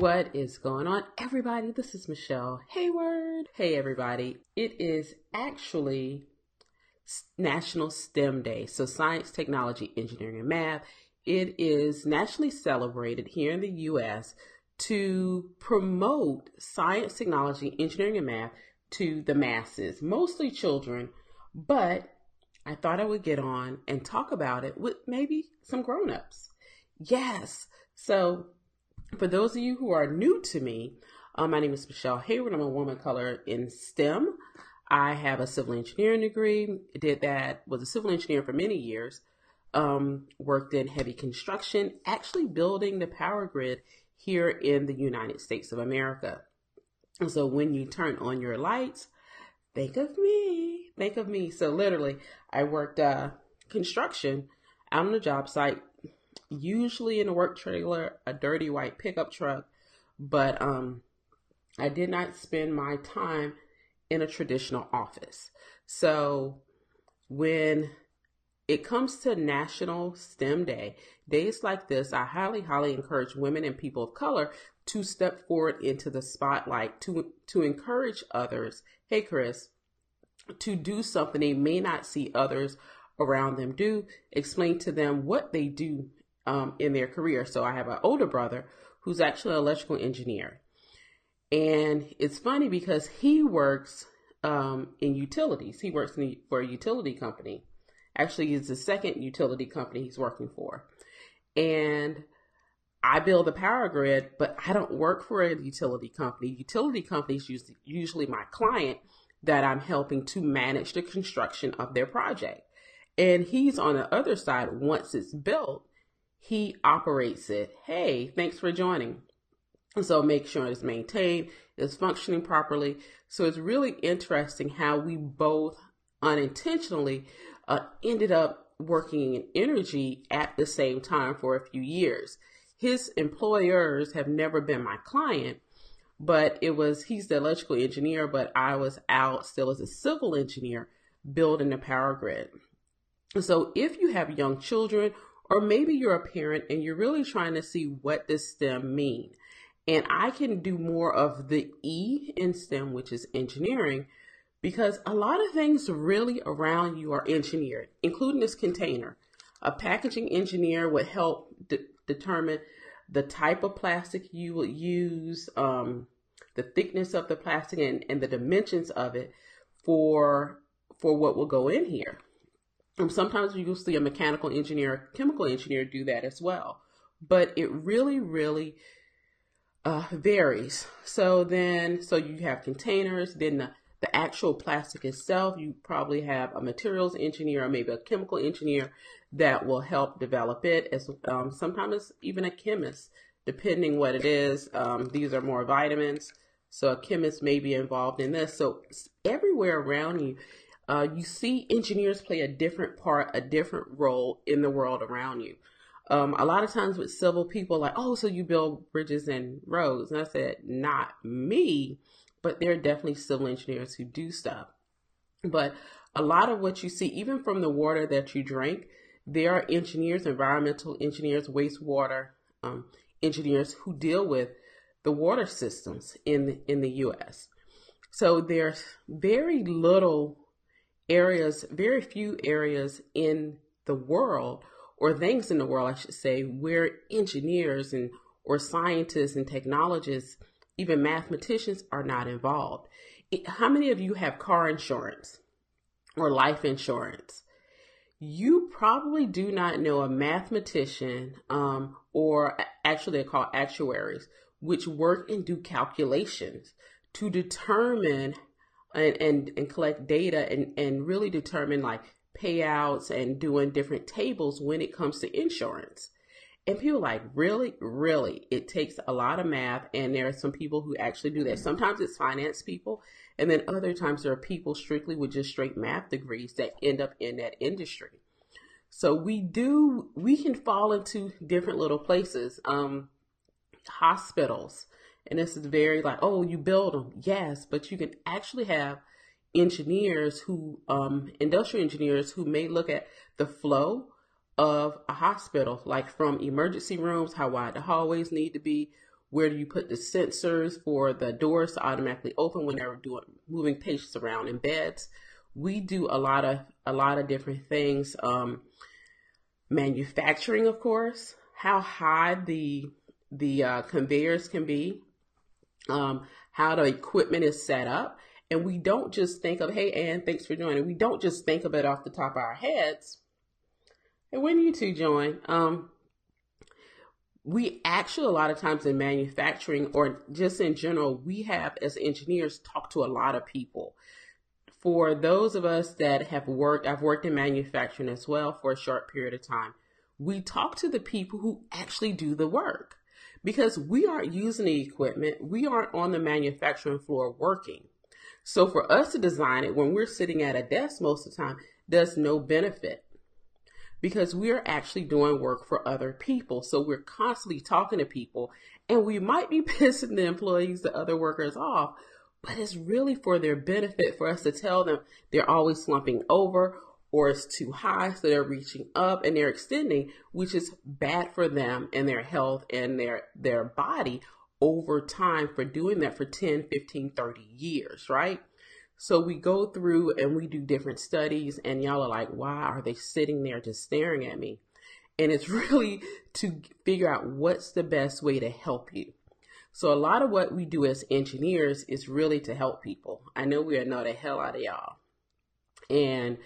What is going on, everybody? This is Michele Heyward. Hey, everybody. It is actually National STEM Day. So, science, technology, engineering, and math. It is nationally celebrated here in the U.S. to promote science, technology, engineering, and math to the masses, mostly children. But I thought I would get on and talk about it with maybe some grown ups. Yes. So, for those of you who are new to me, um, my name is Michele Heyward. I'm a woman color in STEM. I have a civil engineering degree. Did that, was a civil engineer for many years. Um, worked in heavy construction, actually building the power grid here in the United States of America. And so when you turn on your lights, think of me. Think of me. So literally, I worked uh, construction out on the job site, usually in a work trailer, a dirty white pickup truck, but um, I did not spend my time in a traditional office. So when it comes to National STEM Day, days like this, I highly, highly encourage women and people of color to step forward into the spotlight to to encourage others. Hey, Chris, to do something they may not see others around them do. Explain to them what they do um, in their career. So I have an older brother who's actually an electrical engineer. And it's funny because he works um, in utilities. He works in, for a utility company. Actually, it's the second utility company he's working for. And I build the power grid, but I don't work for a utility company. Utility companies usually my client that I'm helping to manage the construction of their project. And he's on the other side. Once it's built, he operates it. Hey, thanks for joining. And so make sure it's maintained, it's functioning properly. So it's really interesting how we both unintentionally uh, ended up working in energy at the same time for a few years. His employers have never been my client, but it was he's the electrical engineer, but I was out still as a civil engineer building the power grid. So if you have young children, or maybe you're a parent and you're really trying to see what does STEM mean, and I can do more of the E in STEM, which is engineering, because a lot of things really around you are engineered, including this container. A packaging engineer would help de- determine the type of plastic you will use, um, the thickness of the plastic, and, and the dimensions of it for for what will go in here. Um, sometimes you'll see a mechanical engineer, a chemical engineer do that as well, but it really, really uh, varies. So then, so you have containers, then the, the actual plastic itself, you probably have a materials engineer or maybe a chemical engineer that will help develop it. As um, sometimes even a chemist, depending what it is. Um, these are more vitamins, so a chemist may be involved in this. So everywhere around you, uh, you see engineers play a different part, a different role in the world around you. Um, a lot of times with civil people, like, oh, so you build bridges and roads, and I said, not me, but there are definitely civil engineers who do stuff. But a lot of what you see, even from the water that you drink, there are engineers, environmental engineers, wastewater um, engineers who deal with the water systems in in the U.S. So there's very little areas, very few areas in the world or things in the world, I should say, where engineers and or scientists and technologists, even mathematicians, are not involved. How many of you have car insurance or life insurance? you probably do not know a mathematician, um, or actually they're called actuaries, which work and do calculations to determine and, and, and collect data and, and really determine like payouts and doing different tables when it comes to insurance. And people like, really, really, it takes a lot of math. And there are some people who actually do that. Sometimes it's finance people. And then other times there are people strictly with just straight math degrees that end up in that industry. So we do, we can fall into different little places. Um, hospitals. And this is very like, oh, you build them. Yes. But you can actually have engineers who, um, industrial engineers who may look at the flow of a hospital, like from emergency rooms, how wide the hallways need to be, Where do you put the sensors for the doors to automatically open when they're doing moving patients around in beds? We do a lot of a lot of different things. Um, manufacturing, of course, how high the the uh, conveyors can be, um, how the equipment is set up, and we don't just think of, hey, Ann, thanks for joining. We don't just think of it off the top of our heads. And when you two join, um, we actually a lot of times in manufacturing or just in general, we have as engineers talk to a lot of people. For those of us that have worked, I've worked in manufacturing as well for a short period of time. We talk to the people who actually do the work because we aren't using the equipment. We aren't on the manufacturing floor working. So for us to design it when we're sitting at a desk most of the time, does no benefit because we're actually doing work for other people. So we're constantly talking to people and we might be pissing the employees, the other workers off, but it's really for their benefit for us to tell them they're always slumping over or it's too high, so they're reaching up and they're extending, which is bad for them and their health and their their body over time for doing that for 10, 15, 30 years, right? So we go through and we do different studies, and y'all are like, why are they sitting there just staring at me? And it's really to figure out what's the best way to help you. So a lot of what we do as engineers is really to help people. I know we are not the hell out of y'all. And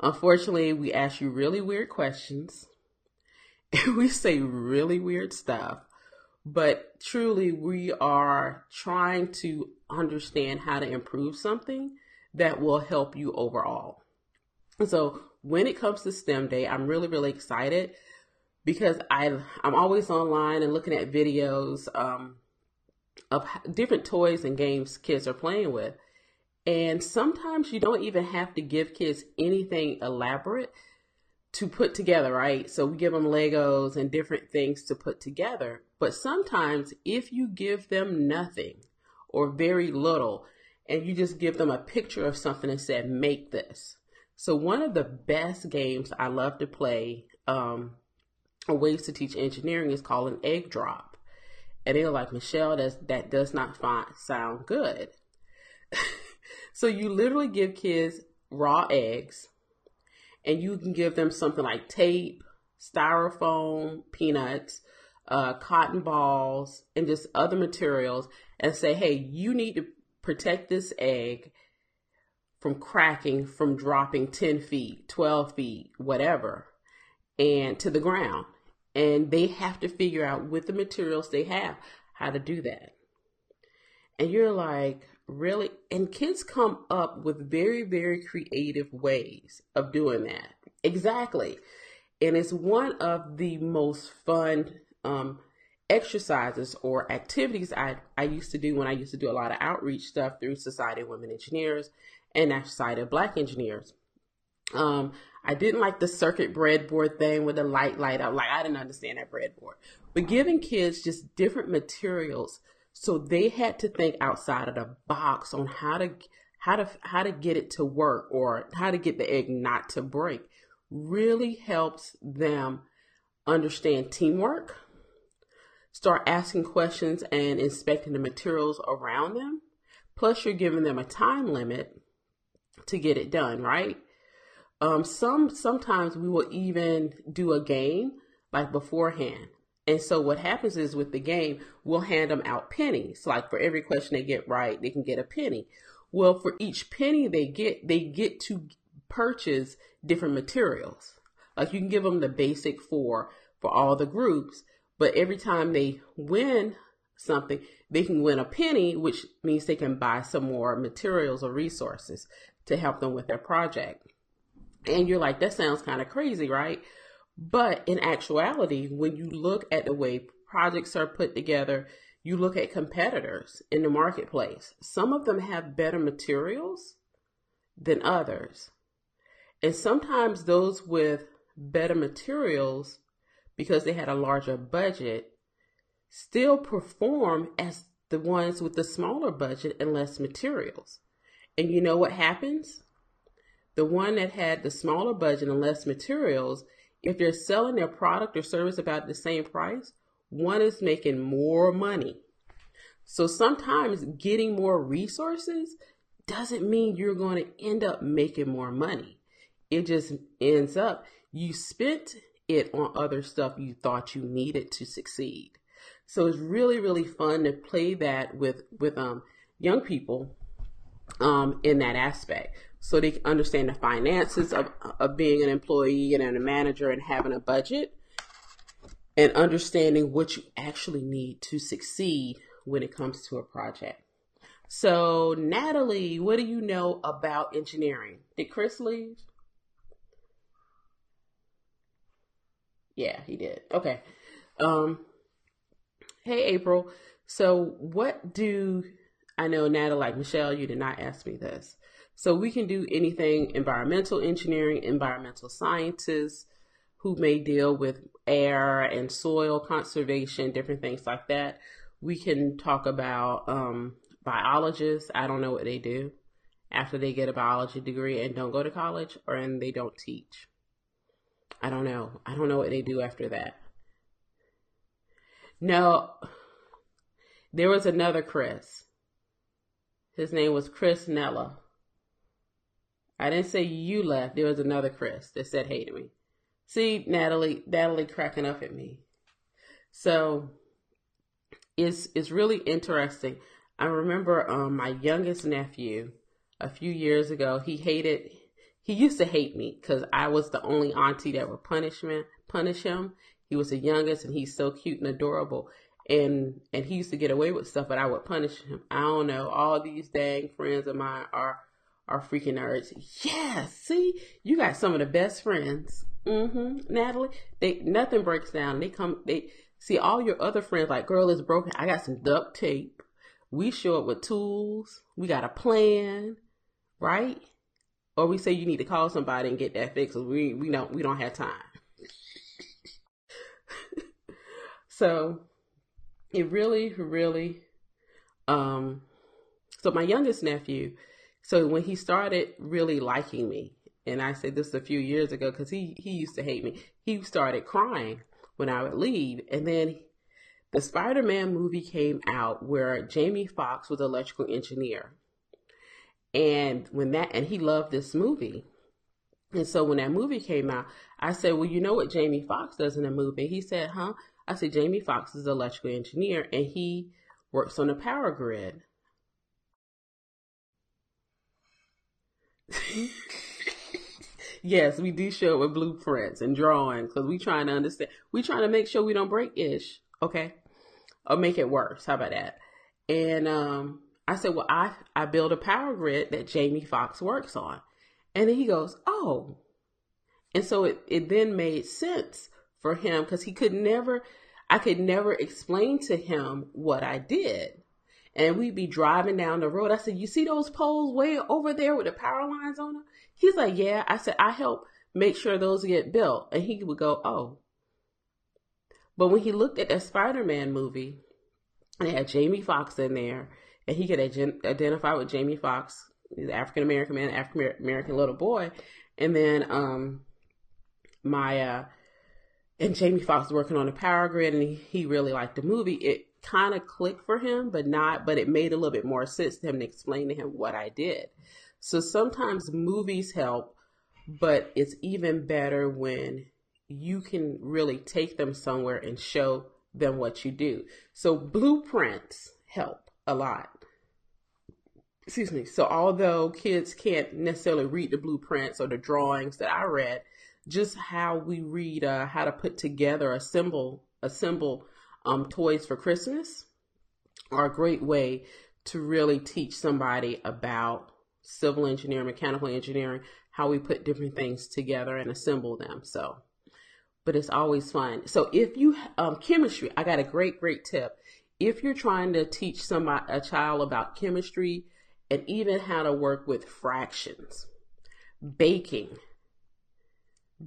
Unfortunately, we ask you really weird questions and we say really weird stuff. But truly, we are trying to understand how to improve something that will help you overall. So, when it comes to STEM Day, I'm really, really excited because I I'm always online and looking at videos um, of different toys and games kids are playing with. And sometimes you don't even have to give kids anything elaborate to put together, right? So we give them Legos and different things to put together. But sometimes if you give them nothing or very little and you just give them a picture of something and said, make this. So one of the best games I love to play, um, ways to teach engineering is called an egg drop. And they're like, Michele, that, that does not find, sound good. So you literally give kids raw eggs and you can give them something like tape, styrofoam, peanuts, uh, cotton balls, and just other materials and say, hey, you need to protect this egg from cracking, from dropping 10 feet, 12 feet, whatever, and to the ground. And they have to figure out with the materials they have how to do that. And you're like, really and kids come up with very very creative ways of doing that exactly and it's one of the most fun um, exercises or activities I, I used to do when I used to do a lot of outreach stuff through Society of Women Engineers and Society of Black Engineers. Um, I didn't like the circuit breadboard thing with the light light up. Like I didn't understand that breadboard. But giving kids just different materials so they had to think outside of the box on how to how to how to get it to work or how to get the egg not to break. Really helps them understand teamwork, start asking questions and inspecting the materials around them. Plus, you're giving them a time limit to get it done, right? Um, some sometimes we will even do a game like beforehand. And so what happens is with the game, we'll hand them out pennies. Like for every question they get right, they can get a penny. Well, for each penny they get, they get to purchase different materials. Like you can give them the basic four for all the groups, but every time they win something, they can win a penny, which means they can buy some more materials or resources to help them with their project. And you're like, that sounds kind of crazy, right? But in actuality, when you look at the way projects are put together, you look at competitors in the marketplace. Some of them have better materials than others. And sometimes those with better materials, because they had a larger budget, still perform as the ones with the smaller budget and less materials. And you know what happens? The one that had the smaller budget and less materials if they're selling their product or service about the same price, one is making more money So sometimes getting more resources doesn't mean you're going to end up making more money. It just ends up you spent it on other stuff you thought you needed to succeed. So it's really really fun to play that with with um young people um in that aspect so they can understand the finances of, of being an employee and a manager and having a budget and understanding what you actually need to succeed when it comes to a project. So, Natalie, what do you know about engineering? Did Chris leave? Yeah, he did. Okay. Um Hey April. So, what do I know Natalie like Michelle, you did not ask me this. So, we can do anything environmental engineering, environmental scientists who may deal with air and soil conservation, different things like that. We can talk about um, biologists. I don't know what they do after they get a biology degree and don't go to college or and they don't teach. I don't know. I don't know what they do after that. No, there was another Chris. His name was Chris Nella. I didn't say you left. There was another Chris that said hey to me. See, Natalie, Natalie cracking up at me. So it's it's really interesting. I remember um, my youngest nephew a few years ago. He hated. He used to hate me because I was the only auntie that would punish. Punish him. He was the youngest, and he's so cute and adorable. And and he used to get away with stuff, but I would punish him. I don't know. All these dang friends of mine are are freaking nerds. Yeah, see, you got some of the best friends. Mm-hmm. Natalie, they nothing breaks down. They come. They See, all your other friends, like, girl, is broken. I got some duct tape. We show up with tools. We got a plan, right? Or we say you need to call somebody and get that fixed. We we don't we don't have time. so it really, really um so my youngest nephew, so when he started really liking me, and I said this a few years ago because he he used to hate me. He started crying when I would leave. And then the Spider Man movie came out where Jamie Foxx was an electrical engineer. And when that, and he loved this movie. And so when that movie came out, I said, Well, you know what Jamie Foxx does in the movie? He said, Huh? I said, Jamie Foxx is an electrical engineer and he works on the power grid. yes, we do show it with blueprints and drawings because we trying to understand. We trying to make sure we don't break ish, okay, or make it worse. How about that? And um, I said, well, I I build a power grid that Jamie Foxx works on, and then he goes, oh, and so it it then made sense for him because he could never, I could never explain to him what I did. And we'd be driving down the road. I said, You see those poles way over there with the power lines on them? He's like, Yeah. I said, I help make sure those get built. And he would go, Oh. But when he looked at that Spider Man movie, it had Jamie Foxx in there, and he could identify with Jamie Foxx, he's African American man, African American little boy. And then um uh and Jamie Foxx working on the power grid and he, he really liked the movie. It kind of click for him, but not, but it made a little bit more sense to him to explain to him what I did. So sometimes movies help, but it's even better when you can really take them somewhere and show them what you do. So blueprints help a lot. Excuse me. So although kids can't necessarily read the blueprints or the drawings that I read, just how we read uh, how to put together a symbol, a symbol um, toys for Christmas are a great way to really teach somebody about civil engineering, mechanical engineering, how we put different things together and assemble them. So, but it's always fun. So if you um, chemistry, I got a great great tip. If you're trying to teach somebody a child about chemistry and even how to work with fractions, baking,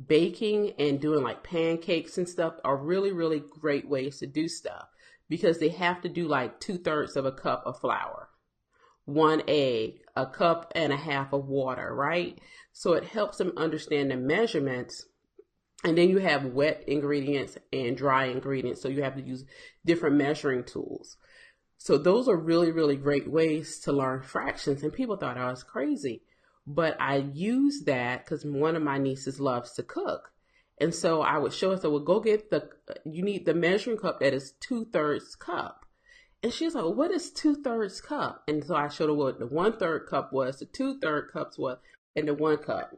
baking and doing like pancakes and stuff are really, really great ways to do stuff because they have to do like two thirds of a cup of flour, one egg, a cup and a half of water, right? So it helps them understand the measurements. And then you have wet ingredients and dry ingredients. So you have to use different measuring tools. So those are really, really great ways to learn fractions. And people thought I was crazy. But I used that because one of my nieces loves to cook. And so I would show her, so well, go get the, you need the measuring cup that is two thirds cup. And she was like, what is two thirds cup? And so I showed her what the one third cup was, the two third cups was, and the one cup.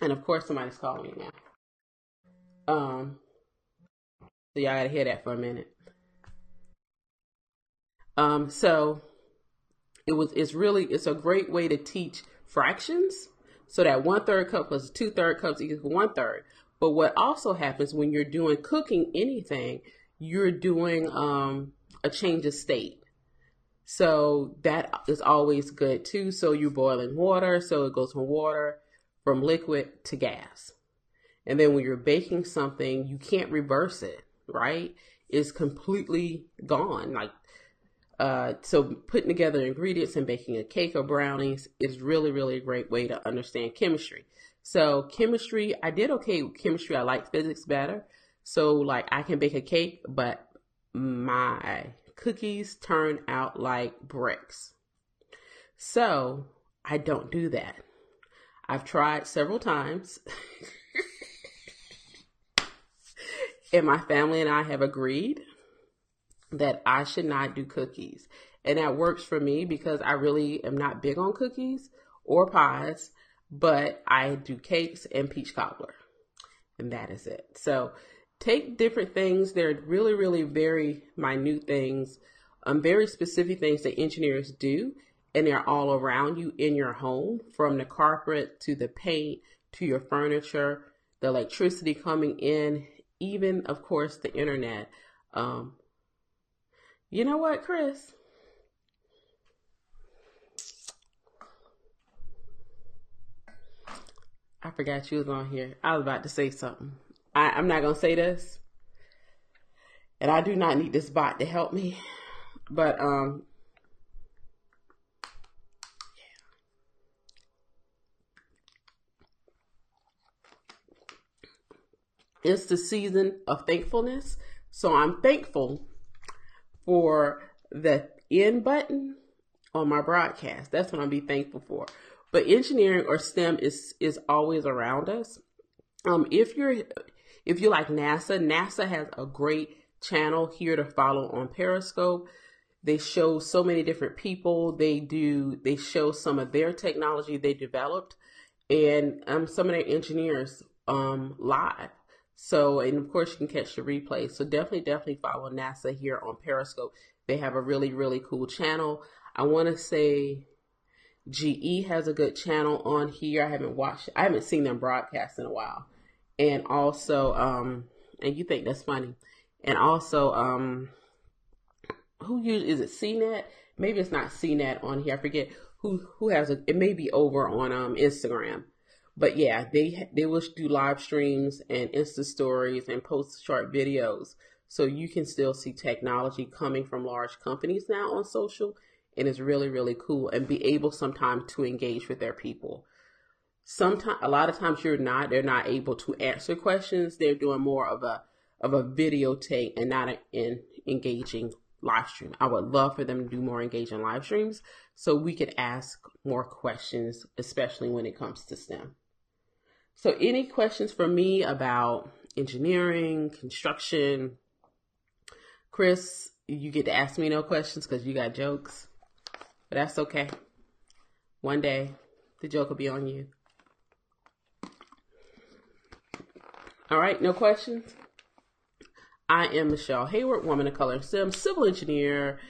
And of course, somebody's calling me now. Um, so y'all gotta hear that for a minute. Um, so it was it's really it's a great way to teach fractions. So that one third cup plus two third cups equals one third. But what also happens when you're doing cooking anything, you're doing um, a change of state. So that is always good too. So you're boiling water, so it goes from water from liquid to gas. And then when you're baking something, you can't reverse it, right? It's completely gone. Like uh, so putting together ingredients and baking a cake or brownies is really, really a great way to understand chemistry. So chemistry, I did okay with chemistry. I like physics better. So like I can bake a cake, but my cookies turn out like bricks. So I don't do that. I've tried several times. and my family and I have agreed that I should not do cookies. And that works for me because I really am not big on cookies or pies, but I do cakes and peach cobbler. And that is it. So take different things. They're really, really very minute things, um, very specific things that engineers do. And they're all around you in your home from the carpet to the paint to your furniture, the electricity coming in, even, of course, the internet. Um, you know what, Chris? I forgot you was on here. I was about to say something. I, I'm not gonna say this. And I do not need this bot to help me. But um It's the season of thankfulness. So I'm thankful for the end button on my broadcast. That's what I'll be thankful for. But engineering or STEM is is always around us. Um, if you're if you like NASA, NASA has a great channel here to follow on Periscope. They show so many different people. They do they show some of their technology they developed and um, some of their engineers um, live. So, and of course, you can catch the replay. So, definitely, definitely follow NASA here on Periscope. They have a really, really cool channel. I want to say GE has a good channel on here. I haven't watched, I haven't seen them broadcast in a while. And also, um, and you think that's funny. And also, um, who use, is it CNET? Maybe it's not CNET on here. I forget who, who has a, it may be over on, um, Instagram but yeah, they they will do live streams and Insta stories and post short videos. So you can still see technology coming from large companies now on social, and it's really really cool and be able sometimes to engage with their people. Sometimes a lot of times you're not they're not able to answer questions. They're doing more of a of a videotape and not an engaging live stream. I would love for them to do more engaging live streams so we could ask more questions, especially when it comes to STEM. So, any questions for me about engineering, construction? Chris, you get to ask me no questions because you got jokes, but that's okay. One day, the joke will be on you. All right, no questions? I am Michele Heyward, woman of color STEM, civil engineer,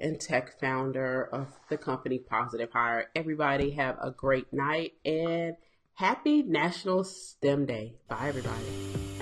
and tech founder of the company Positive Hire. Everybody have a great night and Happy National STEM Day. Bye, everybody.